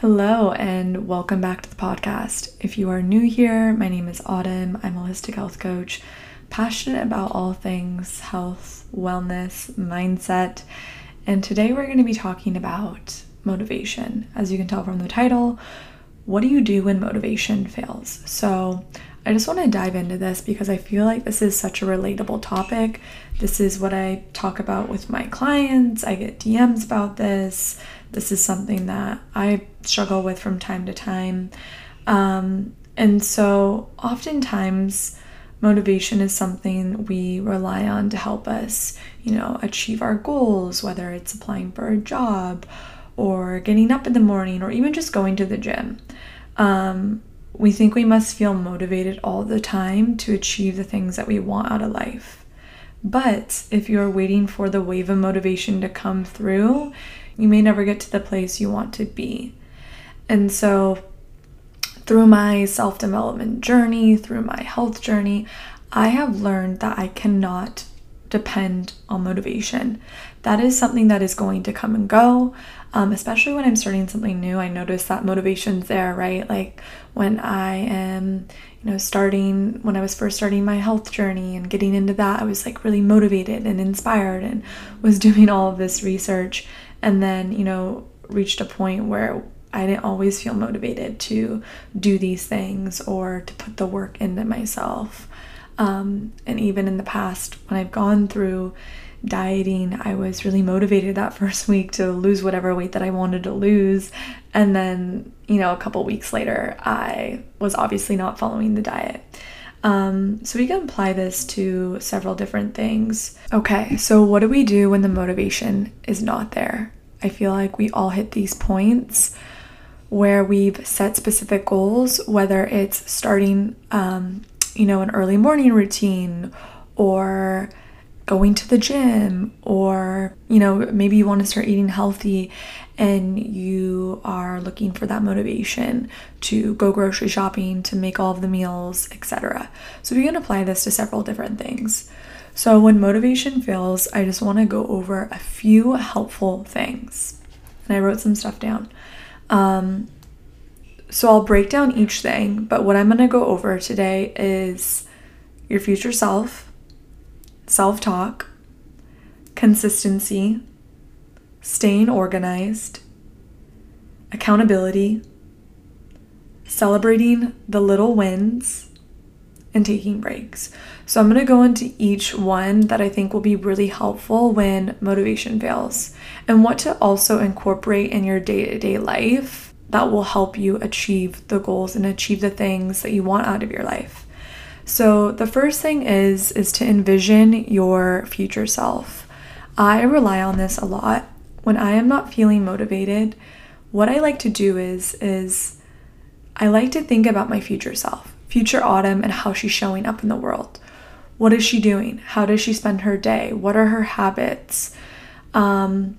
Hello, and welcome back to the podcast. If you are new here, my name is Autumn. I'm a holistic health coach, passionate about all things health, wellness, mindset, and today we're going to be talking about motivation. As you can tell from the title, what do you do when motivation fails? So, I just want to dive into this because I feel like this is such a relatable topic. This is what I talk about with my clients. I get DMs about this. This is something that I struggle with from time to time. Um, and so, oftentimes, motivation is something we rely on to help us, you know, achieve our goals, whether it's applying for a job or getting up in the morning or even just going to the gym. Um, we think we must feel motivated all the time to achieve the things that we want out of life. But if you're waiting for the wave of motivation to come through, you may never get to the place you want to be. And so, through my self development journey, through my health journey, I have learned that I cannot depend on motivation. That is something that is going to come and go. Um, especially when I'm starting something new, I notice that motivation's there, right? Like when I am, you know, starting, when I was first starting my health journey and getting into that, I was like really motivated and inspired and was doing all of this research. And then, you know, reached a point where I didn't always feel motivated to do these things or to put the work into myself. Um, and even in the past, when I've gone through dieting, I was really motivated that first week to lose whatever weight that I wanted to lose. And then, you know, a couple weeks later, I was obviously not following the diet. Um, so we can apply this to several different things. Okay, so what do we do when the motivation is not there? I feel like we all hit these points where we've set specific goals, whether it's starting, um, you know, an early morning routine or going to the gym or you know maybe you want to start eating healthy and you are looking for that motivation to go grocery shopping to make all of the meals etc so we can apply this to several different things. So when motivation fails i just want to go over a few helpful things. And i wrote some stuff down um, so i'll break down each thing but what i'm going to go over today is your future self self talk, consistency, staying organized, accountability, celebrating the little wins, and taking breaks. So, I'm going to go into each one that I think will be really helpful when motivation fails and what to also incorporate in your day to day life that will help you achieve the goals and achieve the things that you want out of your life. So, the first thing is is to envision your future self. I rely on this a lot. When I am not feeling motivated, what I like to do is is I like to think about my future self, future Autumn and how she's showing up in the world. What is she doing? How does she spend her day? What are her habits? Um,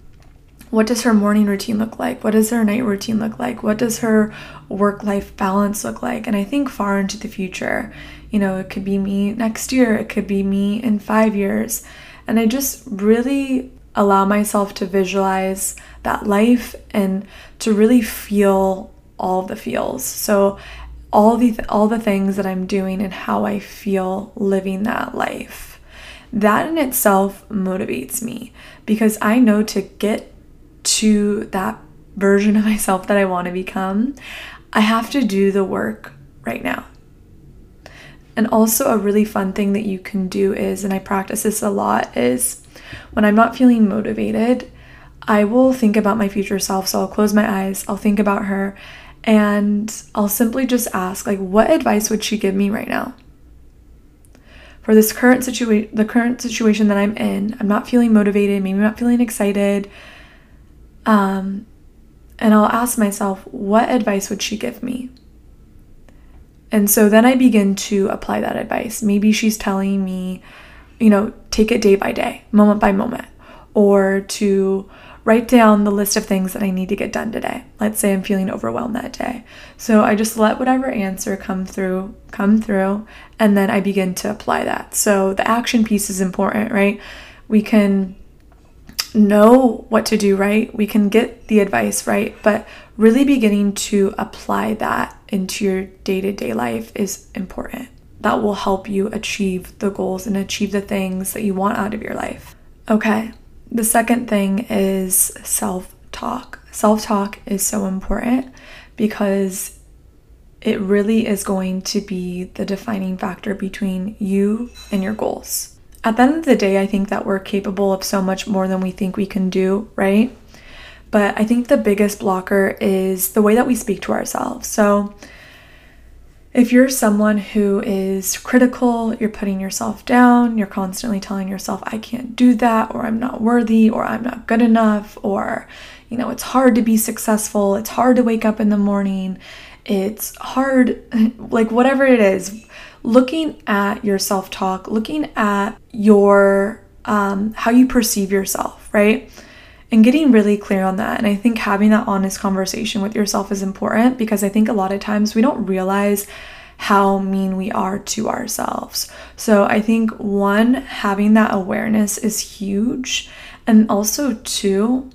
what does her morning routine look like? What does her night routine look like? What does her work life balance look like? And I think far into the future, you know, it could be me next year, it could be me in five years. And I just really allow myself to visualize that life and to really feel all the feels. So all the all the things that I'm doing and how I feel living that life. That in itself motivates me because I know to get to that version of myself that I want to become, I have to do the work right now. And also, a really fun thing that you can do is, and I practice this a lot, is when I'm not feeling motivated, I will think about my future self. So I'll close my eyes, I'll think about her, and I'll simply just ask, like, what advice would she give me right now? For this current situation, the current situation that I'm in, I'm not feeling motivated, maybe I'm not feeling excited. Um, and I'll ask myself, what advice would she give me? And so then I begin to apply that advice. Maybe she's telling me, you know, take it day by day, moment by moment, or to write down the list of things that I need to get done today. Let's say I'm feeling overwhelmed that day. So I just let whatever answer come through, come through, and then I begin to apply that. So the action piece is important, right? We can know what to do right, we can get the advice right, but really beginning to apply that into your day to day life is important. That will help you achieve the goals and achieve the things that you want out of your life. Okay, the second thing is self talk. Self talk is so important because it really is going to be the defining factor between you and your goals. At the end of the day, I think that we're capable of so much more than we think we can do, right? But I think the biggest blocker is the way that we speak to ourselves. So, if you're someone who is critical, you're putting yourself down, you're constantly telling yourself, I can't do that, or I'm not worthy, or I'm not good enough, or, you know, it's hard to be successful, it's hard to wake up in the morning, it's hard, like whatever it is, looking at your self talk, looking at your, um, how you perceive yourself, right? And getting really clear on that. And I think having that honest conversation with yourself is important because I think a lot of times we don't realize how mean we are to ourselves. So I think one, having that awareness is huge. And also, two,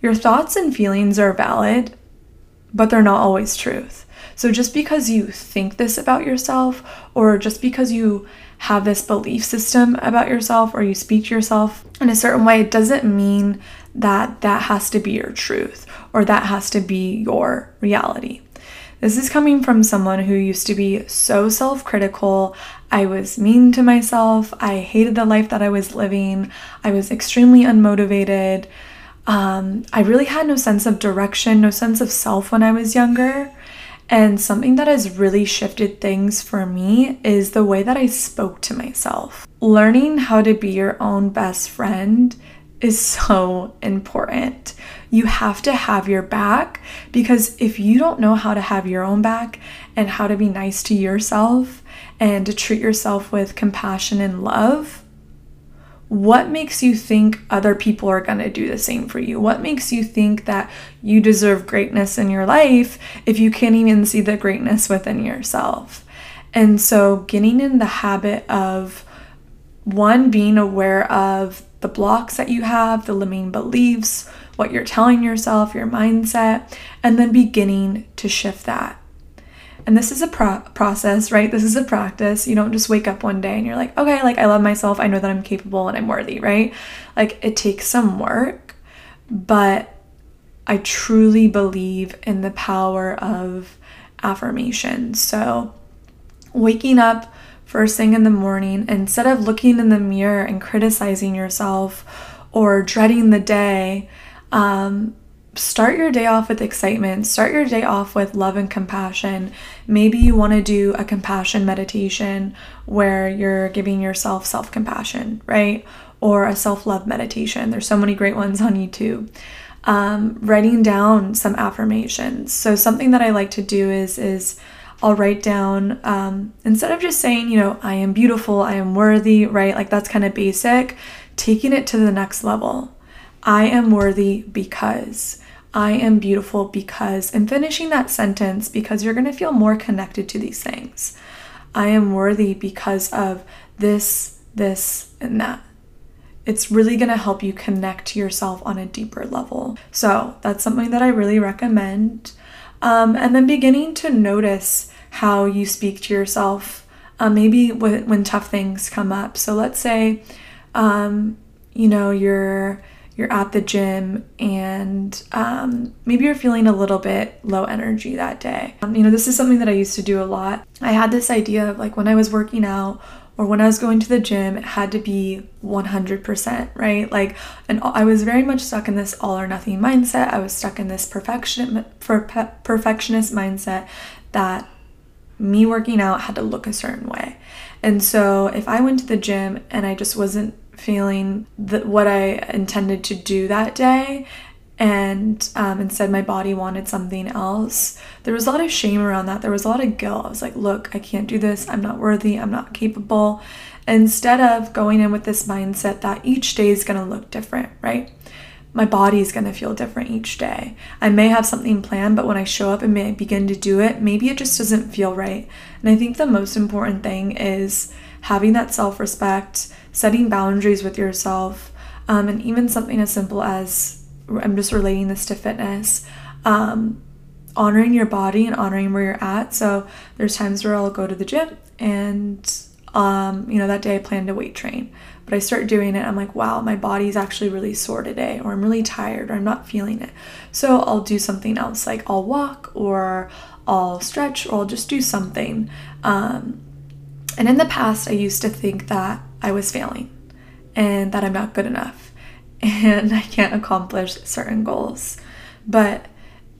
your thoughts and feelings are valid, but they're not always truth. So just because you think this about yourself, or just because you have this belief system about yourself, or you speak to yourself in a certain way, it doesn't mean that that has to be your truth or that has to be your reality. This is coming from someone who used to be so self critical. I was mean to myself. I hated the life that I was living. I was extremely unmotivated. Um, I really had no sense of direction, no sense of self when I was younger. And something that has really shifted things for me is the way that I spoke to myself. Learning how to be your own best friend is so important. You have to have your back because if you don't know how to have your own back and how to be nice to yourself and to treat yourself with compassion and love, what makes you think other people are going to do the same for you? What makes you think that you deserve greatness in your life if you can't even see the greatness within yourself? And so, getting in the habit of one, being aware of the blocks that you have, the limiting beliefs, what you're telling yourself, your mindset, and then beginning to shift that. And this is a pro- process, right? This is a practice. You don't just wake up one day and you're like, okay, like I love myself. I know that I'm capable and I'm worthy, right? Like it takes some work, but I truly believe in the power of affirmation. So, waking up first thing in the morning, instead of looking in the mirror and criticizing yourself or dreading the day, um, start your day off with excitement. Start your day off with love and compassion. Maybe you want to do a compassion meditation where you're giving yourself self compassion, right? Or a self love meditation. There's so many great ones on YouTube. Um, writing down some affirmations. So something that I like to do is is I'll write down, um, instead of just saying, you know, I am beautiful, I am worthy, right? Like that's kind of basic, taking it to the next level. I am worthy because. I am beautiful because, and finishing that sentence because you're going to feel more connected to these things. I am worthy because of this, this, and that. It's really going to help you connect to yourself on a deeper level. So, that's something that I really recommend. Um, and then beginning to notice how you speak to yourself, uh, maybe when, when tough things come up. So let's say, um, you know, you're you're at the gym and um, maybe you're feeling a little bit low energy that day. Um, you know, this is something that I used to do a lot. I had this idea of like when I was working out or when I was going to the gym, it had to be 100%, right? Like, and I was very much stuck in this all or nothing mindset. I was stuck in this perfection, perfectionist mindset that me working out had to look a certain way. And so if I went to the gym and I just wasn't feeling that what I intended to do that day and um, instead my body wanted something else. There was a lot of shame around that. There was a lot of guilt. I was like look i can't do this. I'm not worthy. I'm not capable. Instead of going in with this mindset that each day is going to look different right? My body is going to feel different each day. I may have something planned but when i show up and may begin to do it maybe it just doesn't feel right. And i think the most important thing is having that self-respect setting boundaries with yourself um, and even something as simple as I'm just relating this to fitness. um, honoring your body and honoring where you're at. So there's times where I'll go to the gym and um, you know, that day I plan to weight train. But I start doing it, I'm like, wow, my body's actually really sore today, or I'm really tired, or I'm not feeling it. So I'll do something else, like I'll walk, or I'll stretch, or I'll just do something. Um, and in the past, I used to think that I was failing and that I'm not good enough and I can't accomplish certain goals. But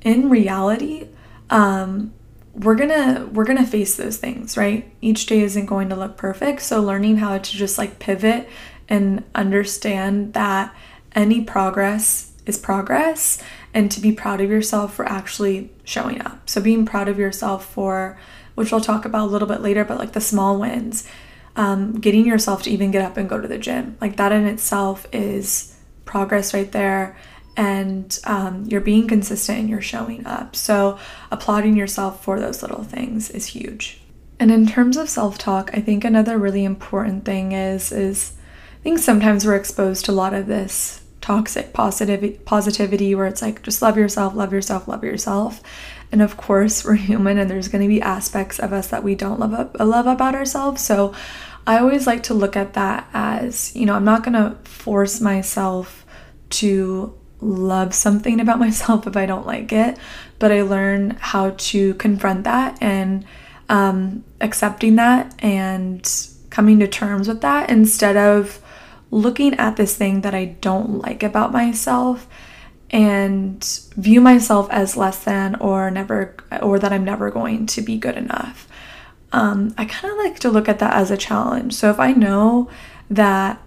in reality, um, we're gonna we're gonna face those things, right? Each day isn't going to look perfect. So learning how to just like pivot and understand that any progress is progress and to be proud of yourself for actually showing up. So being proud of yourself for which we'll talk about a little bit later, but like the small wins, um, getting yourself to even get up and go to the gym, like that in itself is progress right there and um, you're being consistent and you're showing up. So, applauding yourself for those little things is huge. And in terms of self-talk, I think another really important thing is is I think sometimes we're exposed to a lot of this toxic positivity positivity where it's like just love yourself, love yourself, love yourself. And of course, we're human and there's going to be aspects of us that we don't love up, love about ourselves. So, I always like to look at that as, you know, I'm not going to force myself to love something about myself if I don't like it, but I learn how to confront that and um, accepting that and coming to terms with that instead of looking at this thing that I don't like about myself and view myself as less than or never or that I'm never going to be good enough. Um, I kind of like to look at that as a challenge. So if I know that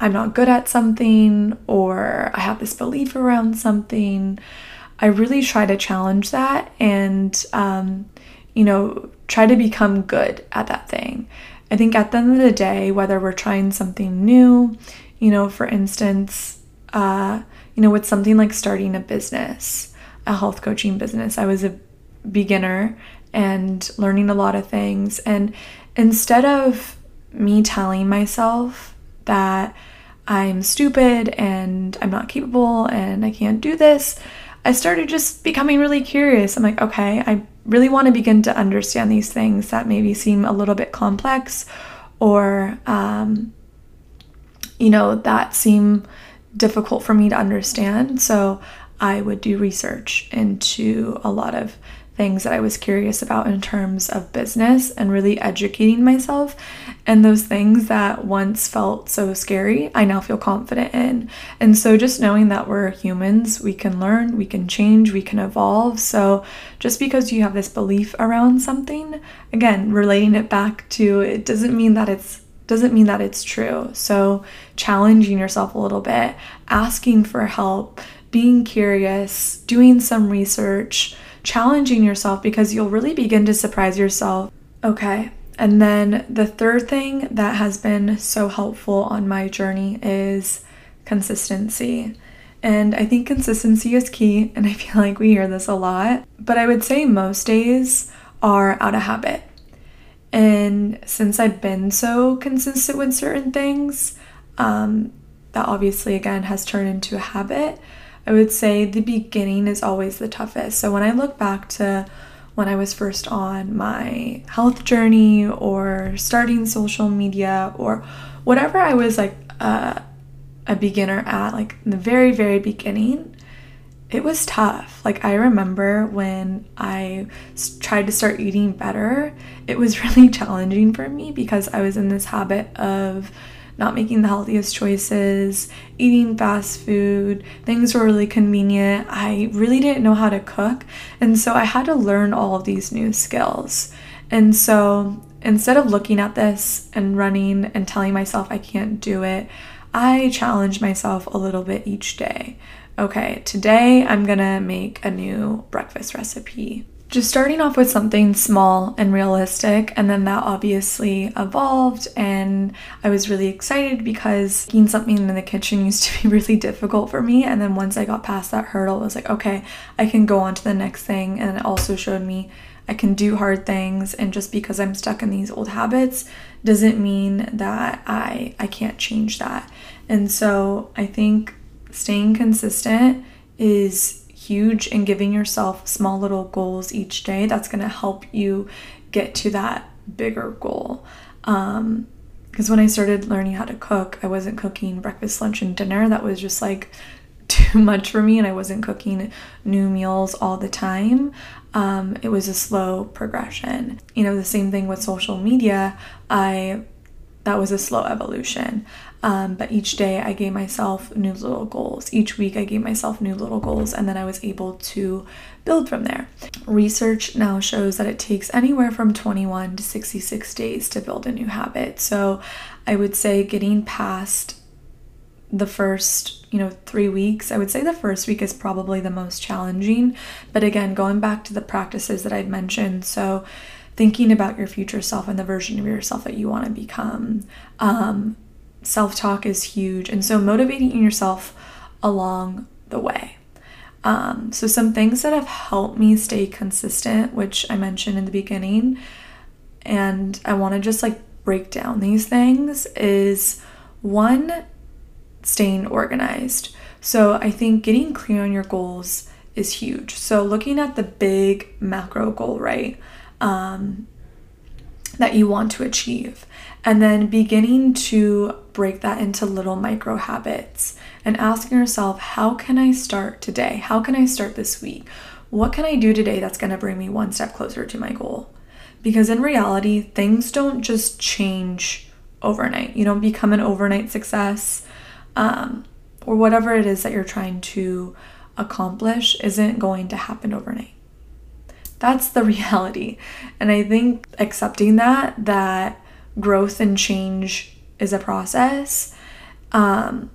I'm not good at something or I have this belief around something. I really try to challenge that and, um, you know, try to become good at that thing. I think at the end of the day, whether we're trying something new, you know, for instance, uh, you know, with something like starting a business, a health coaching business, I was a beginner and learning a lot of things. And instead of me telling myself that I'm stupid and I'm not capable and I can't do this, I started just becoming really curious. I'm like, okay, I really want to begin to understand these things that maybe seem a little bit complex or, um, you know, that seem difficult for me to understand. So I would do research into a lot of things that I was curious about in terms of business and really educating myself. And those things that once felt so scary, I now feel confident in. And so just knowing that we're humans, we can learn, we can change, we can evolve. So just because you have this belief around something, again, relating it back to it doesn't mean that it's doesn't mean that it's true. So, challenging yourself a little bit, asking for help, being curious, doing some research, challenging yourself because you'll really begin to surprise yourself. Okay. And then the third thing that has been so helpful on my journey is consistency. And I think consistency is key, and I feel like we hear this a lot. But I would say most days are out of habit. And since I've been so consistent with certain things, um, that obviously again has turned into a habit. I would say the beginning is always the toughest. So when I look back to when I was first on my health journey or starting social media or whatever I was like uh, a beginner at, like in the very, very beginning, it was tough. Like, I remember when I tried to start eating better, it was really challenging for me because I was in this habit of not making the healthiest choices, eating fast food, things were really convenient. I really didn't know how to cook, and so I had to learn all of these new skills. And so instead of looking at this and running and telling myself I can't do it, I challenge myself a little bit each day. Okay, today I'm gonna make a new breakfast recipe just starting off with something small and realistic, and then that obviously evolved. And I was really excited because making something in the kitchen used to be really difficult for me. And then once I got past that hurdle, I was like, okay, I can go on to the next thing. And it also showed me I can do hard things. And just because I'm stuck in these old habits doesn't mean that I, I can't change that. And so I think staying consistent is huge in giving yourself small little goals each day that's going to help you get to that bigger goal. Um, because when I started learning how to cook, I wasn't cooking breakfast, lunch, and dinner. That was just like too much for me, and I wasn't cooking new meals all the time. Um, it was a slow progression. You know, the same thing with social media. I that was a slow evolution. Um, but each day I gave myself new little goals. Each week I gave myself new little goals, and then I was able to build from there. Research now shows that it takes anywhere from 21 to 66 days to build a new habit. So I would say getting past the first, you know, three weeks, I would say the first week is probably the most challenging. But again, going back to the practices that I'd mentioned, so thinking about your future self and the version of yourself that you want to become. Um, self talk is huge. And so motivating yourself along the way. Um, so, some things that have helped me stay consistent, which I mentioned in the beginning, and I want to just like break down these things, is one, staying organized. So, I think getting clear on your goals is huge. So, looking at the big macro goal, right? Um, that you want to achieve. And then beginning to break that into little micro habits and asking yourself, how can I start today? How can I start this week? What can I do today that's going to bring me one step closer to my goal? Because in reality, things don't just change overnight. You don't become an overnight success um, or whatever it is that you're trying to accomplish isn't going to happen overnight. That's the reality. And I think accepting that, that growth and change is a process. Um,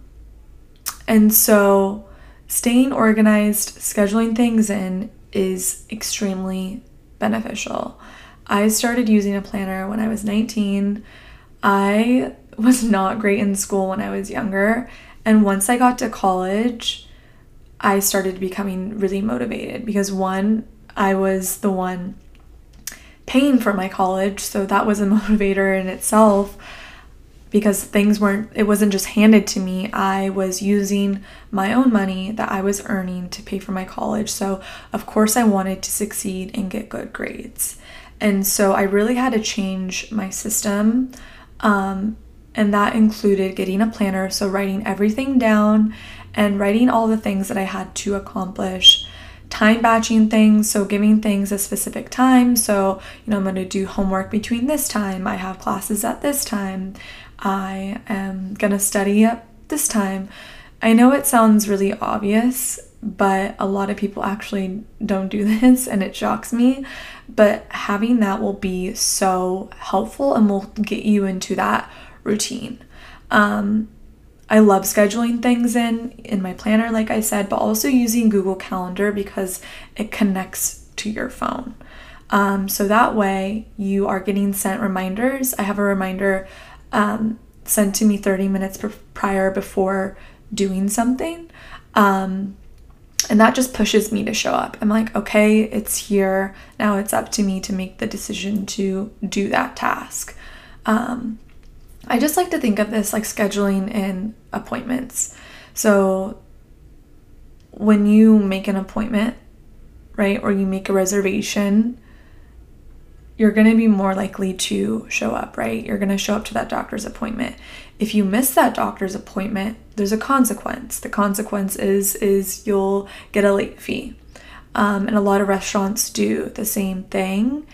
and so staying organized, scheduling things in is extremely beneficial. I started using a planner when I was 19. I was not great in school when I was younger. And once I got to college, I started becoming really motivated because one, I was the one paying for my college, so that was a motivator in itself because things weren't it wasn't just handed to me. I was using my own money that I was earning to pay for my college. So, of course, I wanted to succeed and get good grades. And so I really had to change my system. Um, and that included getting a planner, so writing everything down and writing all the things that I had to accomplish time batching things, so giving things a specific time. So, you know, I'm going to do homework between this time, I have classes at this time, I am going to study at this time. I know it sounds really obvious, but a lot of people actually don't do this and it shocks me. But having that will be so helpful and will get you into that routine. Um, I love scheduling things in in my planner like I said, but also using Google Calendar because it connects to your phone. Um, so that way you are getting sent reminders. I have a reminder um, sent to me 30 minutes prior before doing something. Um, and that just pushes me to show up. I'm like, okay, it's here. Now it's up to me to make the decision to do that task. Um, I just like to think of this like scheduling in appointments. So when you make an appointment, right, or you make a reservation, you're going to be more likely to show up, right? You're going to show up to that doctor's appointment. If you miss that doctor's appointment, there's a consequence. The consequence is is you'll get a late fee. Um, and a lot of restaurants do the same thing.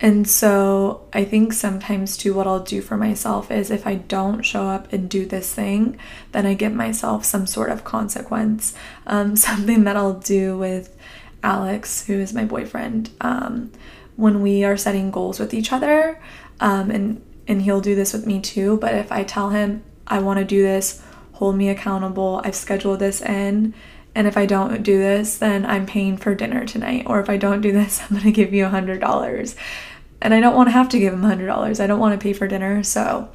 And so I think sometimes too, what I'll do for myself is if I don't show up and do this thing, then I give myself some sort of consequence. Um, something that I'll do with Alex, who is my boyfriend, um, when we are setting goals with each other. Um, and, and he'll do this with me too. But if I tell him, I want to do this, hold me accountable, I've scheduled this in, and if I don't do this, then I'm paying for dinner tonight. Or if I don't do this, I'm to give you a $100. And I don't want to have to give him a $100. I don't want to pay for dinner. So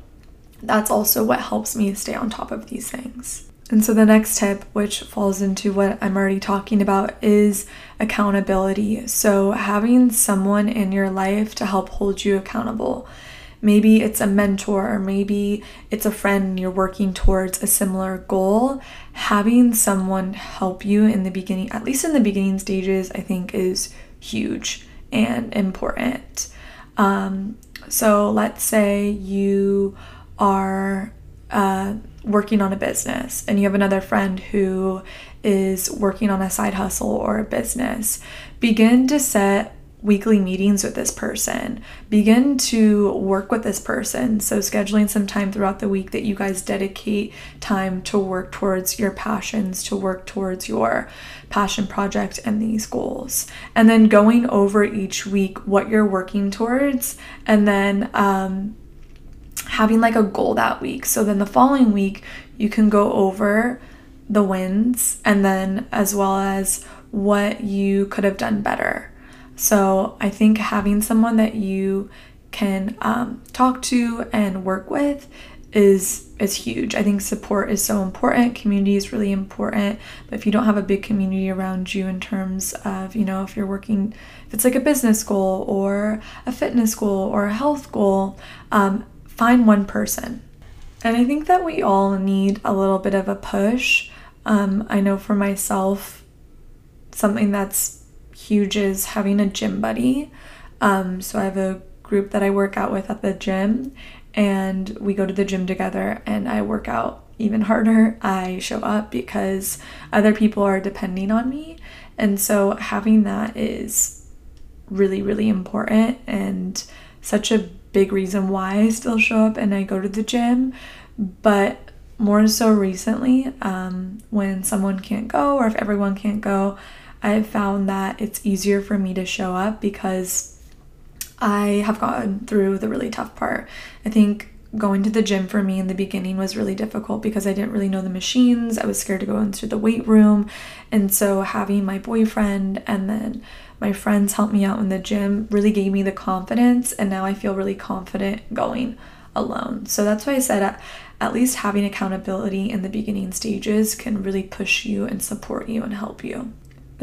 that's also what helps me stay on top of these things. And so the next tip, which falls into what I'm already talking about, is accountability. So having someone in your life to help hold you accountable. Maybe it's a mentor, or maybe it's a friend you're working towards a similar goal. Having someone help you in the beginning, at least in the beginning stages, I think is huge and important. Um, so let's say you are uh, working on a business and you have another friend who is working on a side hustle or a business, begin to set weekly meetings with this person. Begin to work with this person. So, scheduling some time throughout the week that you guys dedicate time to work towards your passions, to work towards your passion project and these goals. And then going over each week what you're working towards, and then um, having like a goal that week. So, then the following week, you can go over the wins and then as well as what you could have done better. So I think having someone that you can um, talk to and work with is is huge. I think support is so important. Community is really important. But if you don't have a big community around you in terms of, you know, if you're working, if it's like a business goal or a fitness goal or a health goal, um, find one person. And I think that we all need a little bit of a push um, I know for myself, something that's huge is having a gym buddy. Um, so I have a group that I work out with at the gym, and we go to the gym together, and I work out even harder. I show up because other people are depending on me. And so having that is really, really important and such a big reason why I still show up and I go to the gym. But more so recently, um, when someone can't go or if everyone can't go, I've found that it's easier for me to show up because I have gone through the really tough part. I think going to the gym for me in the beginning was really difficult because I didn't really know the machines. I was scared to go into the weight room. And so having my boyfriend and then my friends help me out in the gym really gave me the confidence. And now I feel really confident going alone. So that's why I said at least having accountability in the beginning stages can really push you and support you and help you.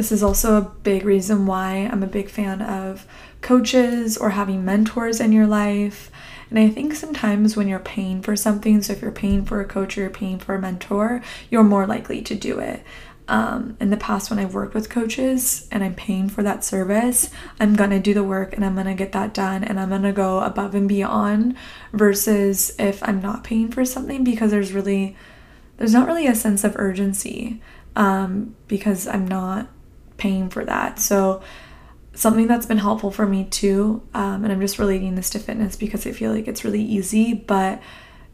This is also a big reason why I'm a big fan of coaches or having mentors in your life. And I think sometimes when you're paying for something, so if you're paying for a coach or you're paying for a mentor, you're more likely to do it um, in the past when I've worked with coaches and I'm paying for that service, I'm gonna do the work and I'm gonna get that done and I'm gonna go above and beyond versus if I'm not paying for something because there's really there's not really a sense of urgency um, because I'm not paying for that. So something that's been helpful for me too, um, and I'm just relating this to fitness because I feel like it's really easy, but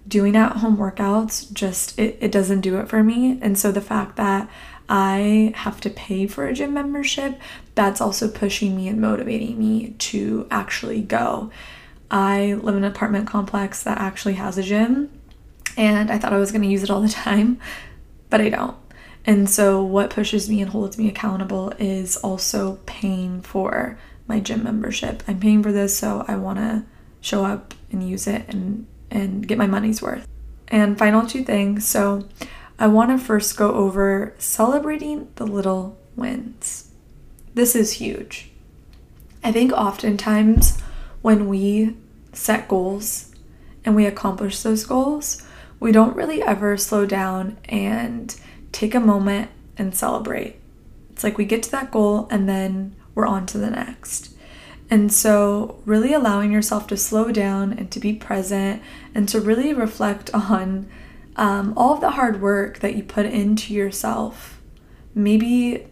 doing at home workouts just it, it doesn't do it for me and so the fact that I have to pay for a gym membership, that's also pushing me and motivating me to actually go. I live in an apartment complex that actually has a gym, and I thought I was going to use it all the time, but I don't. And so, what pushes me and holds me accountable is also paying for my gym membership. I'm paying for this, so I want to show up and use it and and get my money's worth. And final two things. So, I want to first go over celebrating the little wins. This is huge. I think oftentimes when we set goals and we accomplish those goals, we don't really ever slow down and take a moment and celebrate. It's like we get to that goal and then we're on to the next. And so, really allowing yourself to slow down and to be present and to really reflect on um, all of the hard work that you put into yourself. Maybe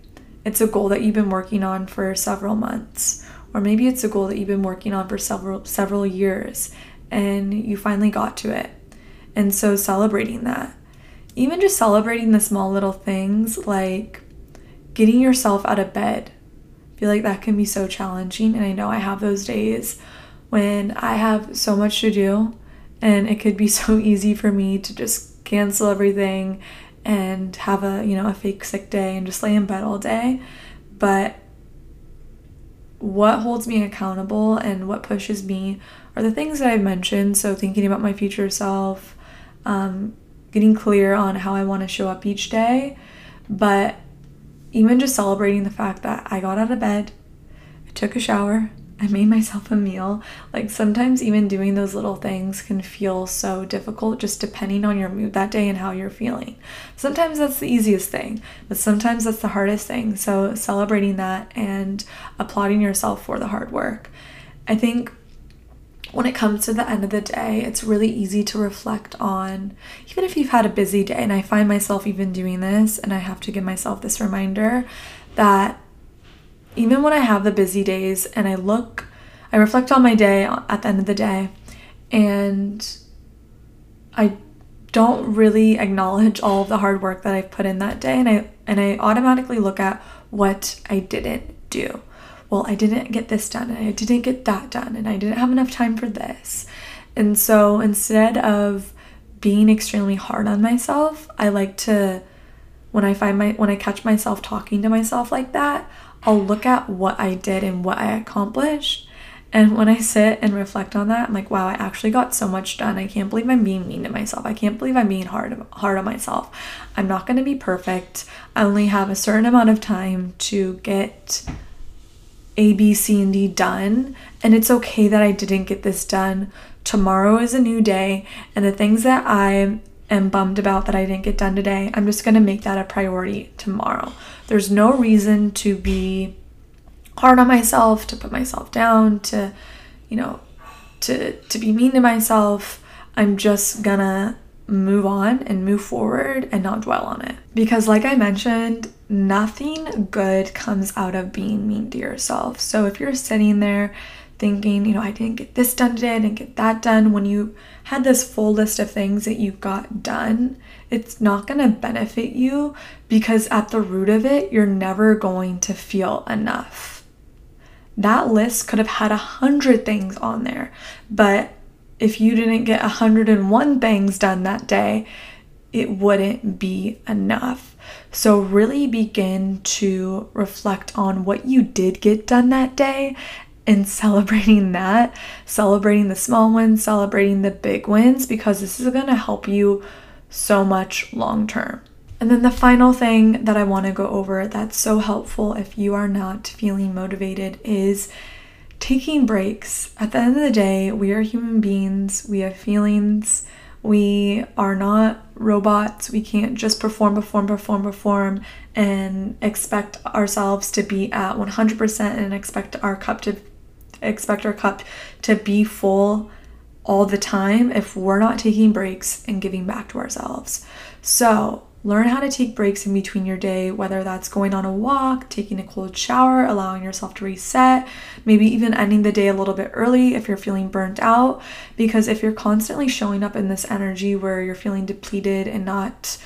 it's a goal that you've been working on for several months, or maybe it's a goal that you've been working on for several several years and you finally got to it. And so celebrating that. Even just celebrating the small little things like getting yourself out of bed. I feel like that can be so challenging and I know I have those days when I have so much to do and it could be so easy for me to just cancel everything and have a you know a fake sick day and just lay in bed all day but what holds me accountable and what pushes me are the things that I've mentioned. So, thinking about my future self, um, getting clear on how I want to show up each day, but even just celebrating the fact that I got out of bed, I took a shower, I made myself a meal. Like sometimes even doing those little things can feel so difficult just depending on your mood that day and how you're feeling. Sometimes that's the easiest thing, but sometimes that's the hardest thing. So celebrating that and applauding yourself for the hard work. I think when it comes to the end of the day, it's really easy to reflect on, even if you've had a busy day, and I find myself even doing this, and I have to give myself this reminder that even when I have the busy days and I look, I reflect on my day at the end of the day and I don't really acknowledge all of the hard work that I've put in that day and I and I automatically look at what I didn't do. Well, I didn't get this done and I didn't get that done and I didn't have enough time for this. And so instead of being extremely hard on myself, I like to when I find my when I catch myself talking to myself like that, I'll look at what I did and what I accomplished. And when I sit and reflect on that, I'm like, wow, I actually got so much done. I can't believe I'm being mean to myself. I can't believe I'm being hard hard on myself. I'm not going to be perfect. I only have a certain amount of time to get A, B, C, and D done. And it's okay that I didn't get this done. Tomorrow is a new day, and the things that I am bummed about that I didn't get done today, I'm just to make that a priority tomorrow. There's no reason to be hard on myself, to put myself down, to, you know, to to be mean to myself. I'm just gonna move on and move forward and not dwell on it. Because like I mentioned, nothing good comes out of being mean to yourself. So if you're sitting there thinking, you know, I didn't get this done today, I didn't get that done, when you had this full list of things that you got done, it's not going to benefit you because at the root of it, you're never going to feel enough. That list could have had a hundred things on there, but if you didn't get 101 things done that day, it wouldn't be enough. So, really begin to reflect on what you did get done that day and celebrating that, celebrating the small wins, celebrating the big wins, because this is going to help you so much long term. And then the final thing that I want to go over that's so helpful if you are not feeling motivated is taking breaks. At the end of the day, we are human beings, we have feelings. We are not robots. We can't just perform, perform, perform, perform and expect ourselves to be at 100% and expect our cup to expect our cup to be full all the time if we're not taking breaks and giving back to ourselves. So, learn how to take breaks in between your day, whether that's going on a walk, taking a cold shower, allowing yourself to reset, maybe even ending the day a little bit early if you're feeling burnt out. Because if you're constantly showing up in this energy where you're feeling depleted and not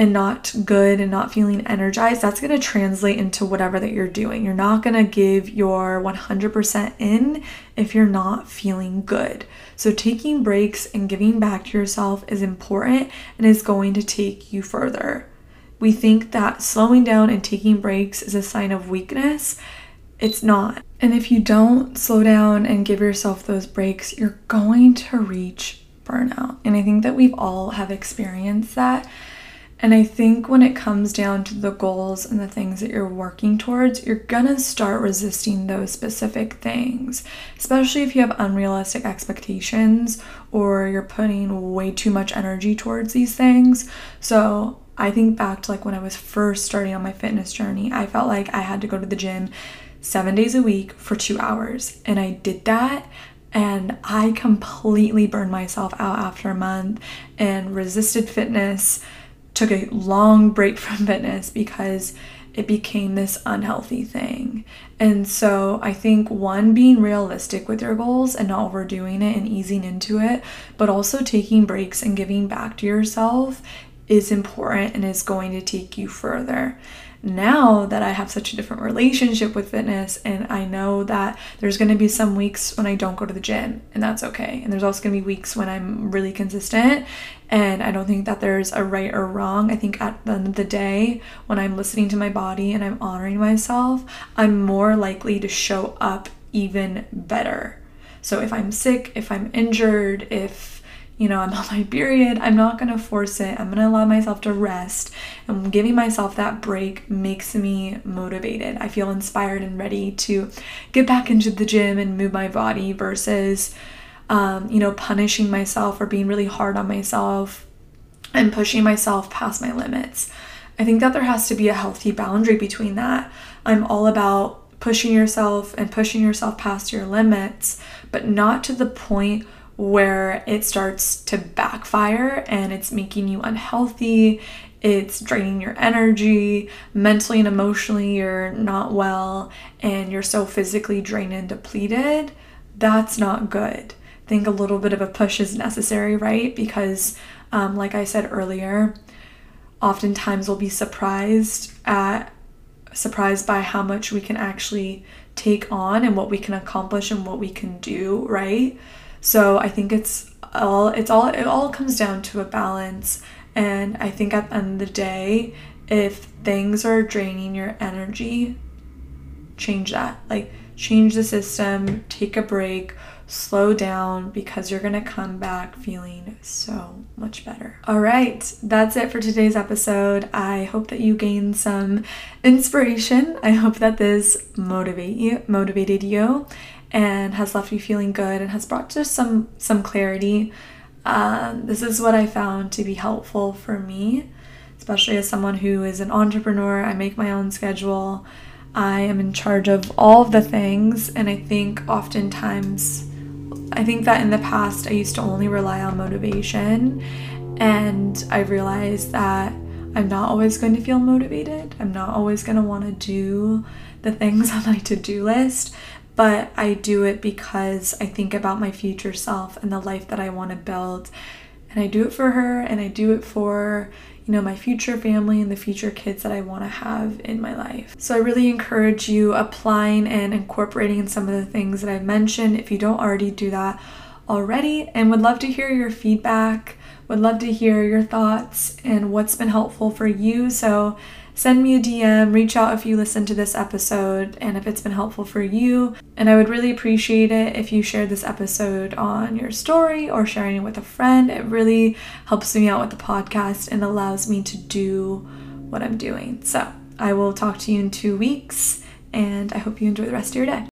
and not good and not feeling energized, that's going to translate into whatever that you're doing. You're not going to give your 100% in if you're not feeling good. So, taking breaks and giving back to yourself is important and is going to take you further. We think that slowing down and taking breaks is a sign of weakness. It's not. And if you don't slow down and give yourself those breaks, you're going to reach burnout. And I think that we've all have experienced that and I think when it comes down to the goals and the things that you're working towards, you're gonna start resisting those specific things, especially if you have unrealistic expectations or you're putting way too much energy towards these things. So I think back to like when I was first starting on my fitness journey, I felt like I had to go to the gym seven days a week for two hours. And I did that and I completely burned myself out after a month and resisted fitness took a long break from fitness because it became this unhealthy thing. And so I think one, being realistic with your goals and not overdoing it and easing into it, but also taking breaks and giving back to yourself is important and is going to take you further now that I have such a different relationship with fitness and I know that there's going to be some weeks when I don't go to the gym and that's okay. And there's also going to be weeks when I'm really consistent and I don't think that there's a right or wrong. I think at the end of the day, when I'm listening to my body and I'm honoring myself, I'm more likely to show up even better. So if I'm sick, if I'm injured, if you know, I'm on my period. I'm not going to force it. I'm going to allow myself to rest. And giving myself that break makes me motivated. I feel inspired and ready to get back into the gym and move my body versus, um, you know, punishing myself or being really hard on myself and pushing myself past my limits. I think that there has to be a healthy boundary between that. I'm all about pushing yourself and pushing yourself past your limits, but not to the point where it starts to backfire and it's making you unhealthy, it's draining your energy, mentally and emotionally, you're not well, and you're so physically drained and depleted, that's not good. I think a little bit of a push is necessary, right? Because, um, like I said earlier, oftentimes we'll be surprised at surprised by how much we can actually take on and what we can accomplish and what we can do, right? So I think it's all it's all it all comes down to a balance and I think at the end of the day if things are draining your energy change that like change the system take a break slow down because you're going to come back feeling so much better. All right, that's it for today's episode. I hope that you gained some inspiration. I hope that this motivate you motivated you and has left you feeling good and has brought just some some clarity. Um, this is what I found to be helpful for me, especially as someone who is an entrepreneur. I make my own schedule. I am in charge of all of the things, and I think oftentimes, I think that in the past I used to only rely on motivation, and I realized that I'm not always going to feel motivated. I'm not always going to want to do the things on my to do list, but I do it because I think about my future self and the life that I want to build. And I do it for her and I do it for, you know, my future family and the future kids that I want to have in my life. So I really encourage you applying and incorporating some of the things that I've mentioned if you don't already do that already and would love to hear your feedback, would love to hear your thoughts and what's been helpful for you. So send me a DM, reach out if you listen to this episode and if it's been helpful for you. And I would really appreciate it if you shared this episode on your story or sharing it with a friend. It really helps me out with the podcast and allows me to do what I'm doing. So I will talk to you in two weeks and I hope you enjoy the rest of your day.